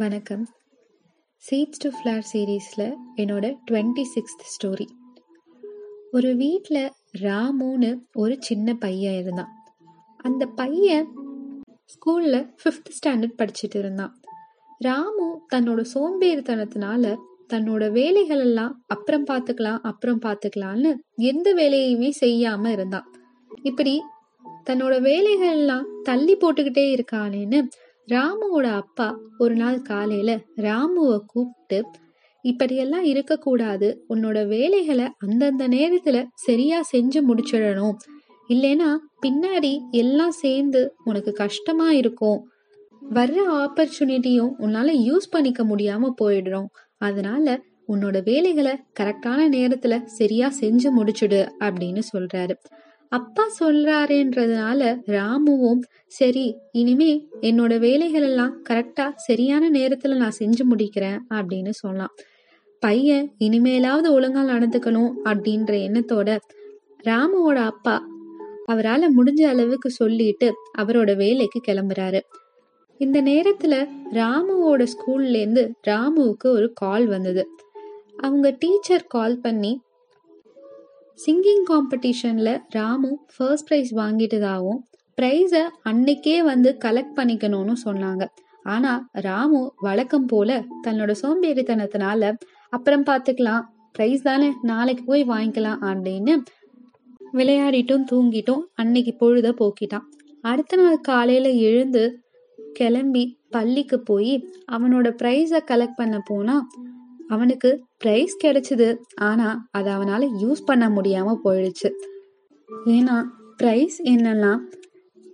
வணக்கம். Seeds to flower சீரீஸில் என்னோட டுவெண்ட்டி சிக்ஸ்த் ஸ்டோரி ஒரு வீட்டில் ராமுன்னு ஒரு சின்ன பையன் இருந்தான். அந்த பையன் ஸ்கூலில் ஃபிஃப்த் ஸ்டாண்டர்ட் படிச்சுட்டு இருந்தான். ராமு தன்னோட சோம்பேறித்தனத்தினால தன்னோட வேலைகள் எல்லாம் அப்புறம் பார்த்துக்கலாம் அப்புறம் பார்த்துக்கலான்னு எந்த வேலையுமே செய்யாம இருந்தான். இப்படி தன்னோட வேலைகள் எல்லாம் தள்ளி போட்டுக்கிட்டே இருக்கானேன்னு ராமுவோட அப்பா ஒரு நாள் காலையில ராமுவை கூப்பிட்டு இப்படியெல்லாம் இருக்கக்கூடாது. உன்னோட வேலைகளை அந்தந்த நேரத்துல சரியா செஞ்சு முடிச்சிடணும். இல்லைன்னா பின்னாடி எல்லாம் சேர்ந்து உனக்கு கஷ்டமா இருக்கும். வர்ற ஆப்பர்ச்சுனிட்டியும் உன்னால யூஸ் பண்ணிக்க முடியாம போயிடும். அதனால உன்னோட வேலைகளை கரெக்டான நேரத்துல சரியா செஞ்சு முடிச்சுடு அப்படின்னு சொல்றாரு. அப்பா சொல்றாருன்றதுனால ராமுவும் சரி இனிமே என்னோட வேலைகள் எல்லாம் கரெக்டா சரியான நேரத்துல நான் செஞ்சு முடிக்கிறேன் அப்படின்னு சொன்னான். பையன் இனிமேலாவது ஒழுங்கா நடந்துக்கணும் அப்படின்ற எண்ணத்தோட ராமுவோட அப்பா அவரால் முடிஞ்ச அளவுக்கு சொல்லிட்டு அவரோட வேலைக்கு கிளம்புறாரு. இந்த நேரத்துல ராமுவோட ஸ்கூல்ல இருந்து ராமுவுக்கு ஒரு கால் வந்தது. அவங்க டீச்சர் கால் பண்ணி சிங்கிங் காம்படிஷனில் ராமு ஃபர்ஸ்ட் ப்ரைஸ் வாங்கிட்டதாகவும் ப்ரைஸை அன்னைக்கே வந்து கலெக்ட் பண்ணிக்கணும்னு சொன்னாங்க. ஆனால் ராமு வழக்கம் போல தன்னோட சோம்பேறித்தனத்தினால அப்புறம் பார்த்துக்கலாம் ப்ரைஸ் தானே நாளைக்கு போய் வாங்கிக்கலாம் அப்படின்னு விளையாடிட்டும் தூங்கிட்டும் அன்னைக்கு பொழுத போக்கிட்டான். அடுத்த நாள் காலையில் எழுந்து கிளம்பி பள்ளிக்கு போய் அவனோட ப்ரைஸை கலெக்ட் பண்ண போனால் அவனுக்கு ப்ரைஸ் கிடைச்சது. ஆனால் அதை அவனால் யூஸ் பண்ண முடியாமல் போயிடுச்சு. ஏன்னா ப்ரைஸ் என்னன்னா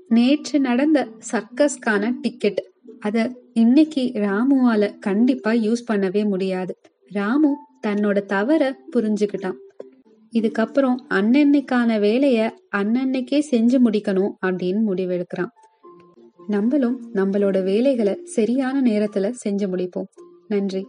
நேற்று நடந்த சர்க்கஸ்க்கான டிக்கெட் அதை இன்னைக்கு ராமுவால் கண்டிப்பாக யூஸ் பண்ணவே முடியாது. ராமு தன்னோட தவற புரிஞ்சுக்கிட்டான். இதுக்கப்புறம் அன்னன்னைக்கான வேலையை அன்னன்னைக்கே செஞ்சு முடிக்கணும் அப்படின்னு முடிவெடுக்கிறான். நம்மளும் நம்மளோட வேலைகளை சரியான நேரத்துல செஞ்சு முடிப்போம். நன்றி.